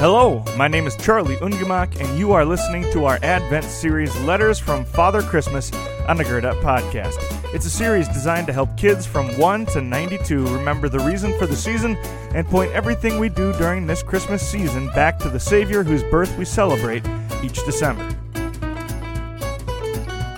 Hello, my name is Charlie Ungemak, and you are listening to our Advent series, Letters from Father Christmas, on the Up Podcast. It's a series designed to help kids from 1 to 92 remember the reason for the season and point everything we do during this Christmas season back to the Savior whose birth we celebrate each December.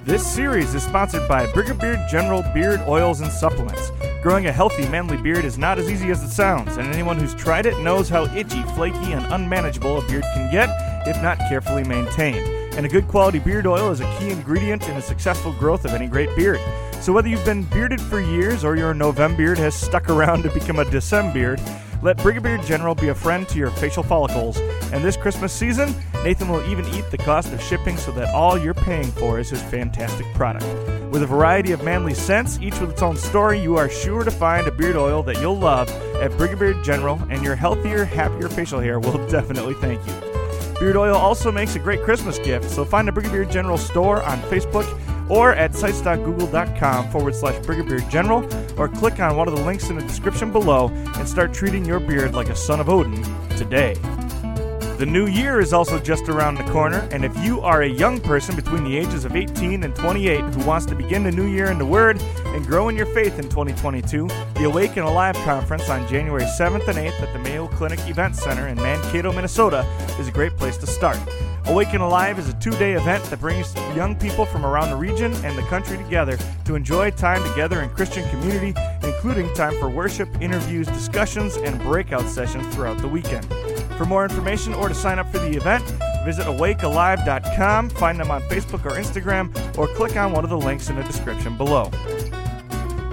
This series is sponsored by Brigadier General Beard Oils and Supplements. Growing a healthy, manly beard is not as easy as it sounds, and anyone who's tried it knows how itchy, flaky, and unmanageable a beard can get if not carefully maintained. And a good quality beard oil is a key ingredient in the successful growth of any great beard. So whether you've been bearded for years or your November beard has stuck around to become a December beard, let Brigadier General be a friend to your facial follicles. And this Christmas season, Nathan will even eat the cost of shipping so that all you're paying for is his fantastic product. With a variety of manly scents, each with its own story, you are sure to find a beard oil that you'll love at Brigadier General, and your healthier, happier facial hair will definitely thank you. Beard oil also makes a great Christmas gift, so find a Brigadier General store on Facebook or at sites.google.com forward slash Brigadier General, or click on one of the links in the description below and start treating your beard like a son of Odin today. The new year is also just around the corner, and if you are a young person between the ages of 18 and 28 who wants to begin the new year in the Word and grow in your faith in 2022, the Awaken Alive Conference on January 7th and 8th at the Mayo Clinic Event Center in Mankato, Minnesota is a great place to start. Awaken Alive is a two day event that brings young people from around the region and the country together to enjoy time together in Christian community, including time for worship, interviews, discussions, and breakout sessions throughout the weekend. For more information or to sign up for the event, visit awakealive.com, find them on Facebook or Instagram, or click on one of the links in the description below.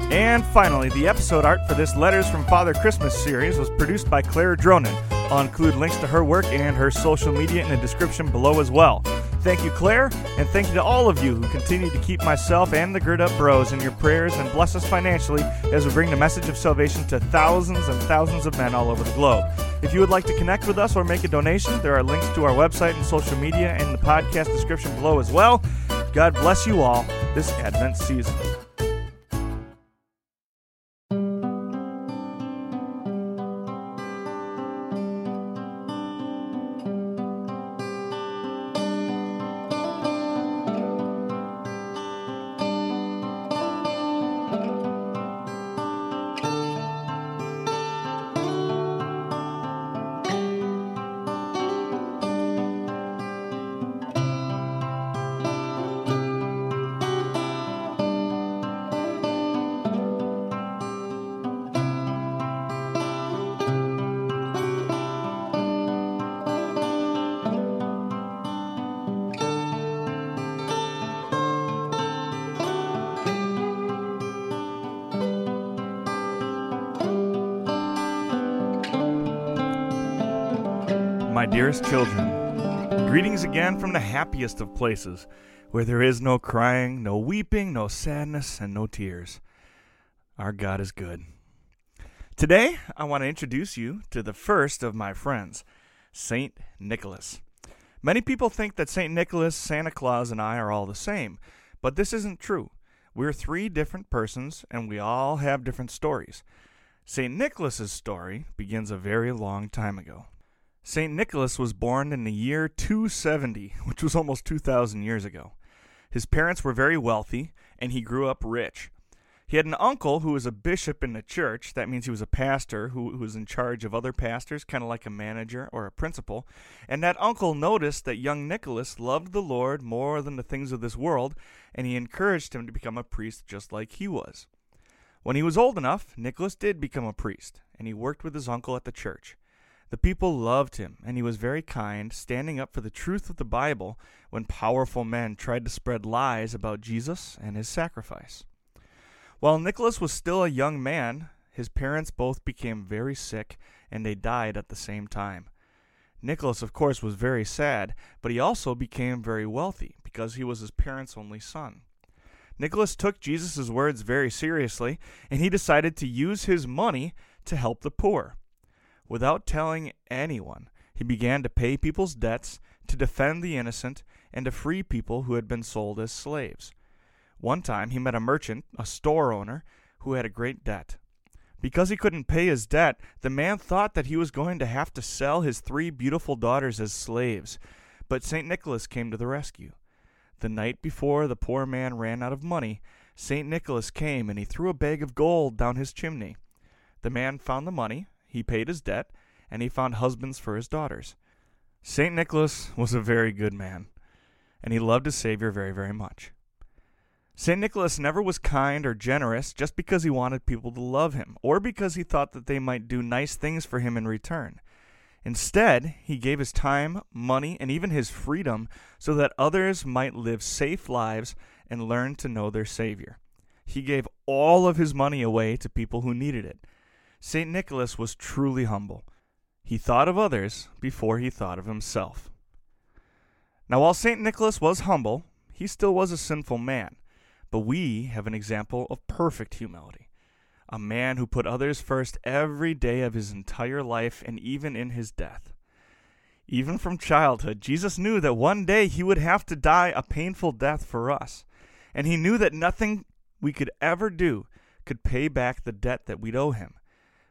And finally, the episode art for this Letters from Father Christmas series was produced by Claire Dronin. I'll include links to her work and her social media in the description below as well. Thank you, Claire, and thank you to all of you who continue to keep myself and the Gird Up Bros in your prayers and bless us financially as we bring the message of salvation to thousands and thousands of men all over the globe. If you would like to connect with us or make a donation, there are links to our website and social media in the podcast description below as well. God bless you all this Advent season. My dearest children, greetings again from the happiest of places, where there is no crying, no weeping, no sadness, and no tears. Our God is good. Today, I want to introduce you to the first of my friends, St. Nicholas. Many people think that St. Nicholas, Santa Claus, and I are all the same, but this isn't true. We're three different persons, and we all have different stories. St. Nicholas's story begins a very long time ago. St. Nicholas was born in the year 270, which was almost 2,000 years ago. His parents were very wealthy, and he grew up rich. He had an uncle who was a bishop in the church. That means he was a pastor who, who was in charge of other pastors, kind of like a manager or a principal. And that uncle noticed that young Nicholas loved the Lord more than the things of this world, and he encouraged him to become a priest just like he was. When he was old enough, Nicholas did become a priest, and he worked with his uncle at the church. The people loved him, and he was very kind, standing up for the truth of the Bible when powerful men tried to spread lies about Jesus and his sacrifice. While Nicholas was still a young man, his parents both became very sick, and they died at the same time. Nicholas, of course, was very sad, but he also became very wealthy because he was his parents' only son. Nicholas took Jesus' words very seriously, and he decided to use his money to help the poor. Without telling anyone, he began to pay people's debts, to defend the innocent, and to free people who had been sold as slaves. One time he met a merchant, a store owner, who had a great debt. Because he couldn't pay his debt, the man thought that he was going to have to sell his three beautiful daughters as slaves. But St. Nicholas came to the rescue. The night before the poor man ran out of money, St. Nicholas came and he threw a bag of gold down his chimney. The man found the money, he paid his debt, and he found husbands for his daughters. St. Nicholas was a very good man, and he loved his Savior very, very much. St. Nicholas never was kind or generous just because he wanted people to love him, or because he thought that they might do nice things for him in return. Instead, he gave his time, money, and even his freedom so that others might live safe lives and learn to know their Savior. He gave all of his money away to people who needed it. St. Nicholas was truly humble. He thought of others before he thought of himself. Now, while St. Nicholas was humble, he still was a sinful man. But we have an example of perfect humility. A man who put others first every day of his entire life and even in his death. Even from childhood, Jesus knew that one day he would have to die a painful death for us. And he knew that nothing we could ever do could pay back the debt that we'd owe him.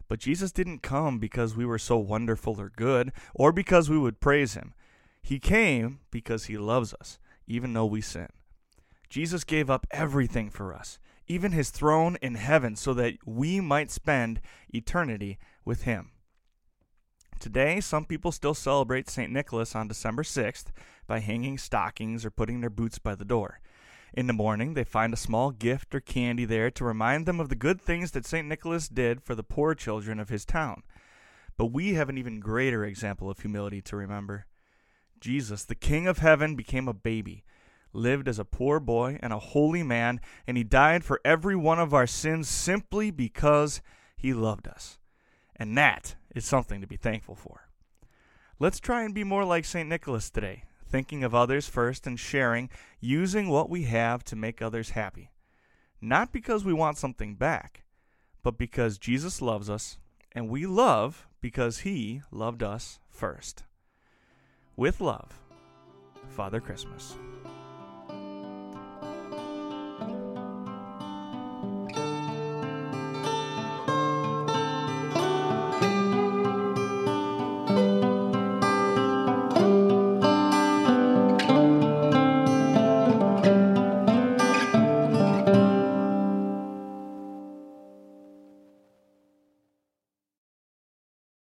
But Jesus didn't come because we were so wonderful or good, or because we would praise him. He came because he loves us, even though we sin. Jesus gave up everything for us, even his throne in heaven, so that we might spend eternity with him. Today, some people still celebrate St. Nicholas on December 6th by hanging stockings or putting their boots by the door. In the morning, they find a small gift or candy there to remind them of the good things that St. Nicholas did for the poor children of his town. But we have an even greater example of humility to remember. Jesus, the King of heaven, became a baby, lived as a poor boy and a holy man, and he died for every one of our sins simply because he loved us. And that is something to be thankful for. Let's try and be more like St. Nicholas today, thinking of others first and sharing, using what we have to make others happy. Not because we want something back, but because Jesus loves us, and we love because he loved us first. With love, Father Christmas.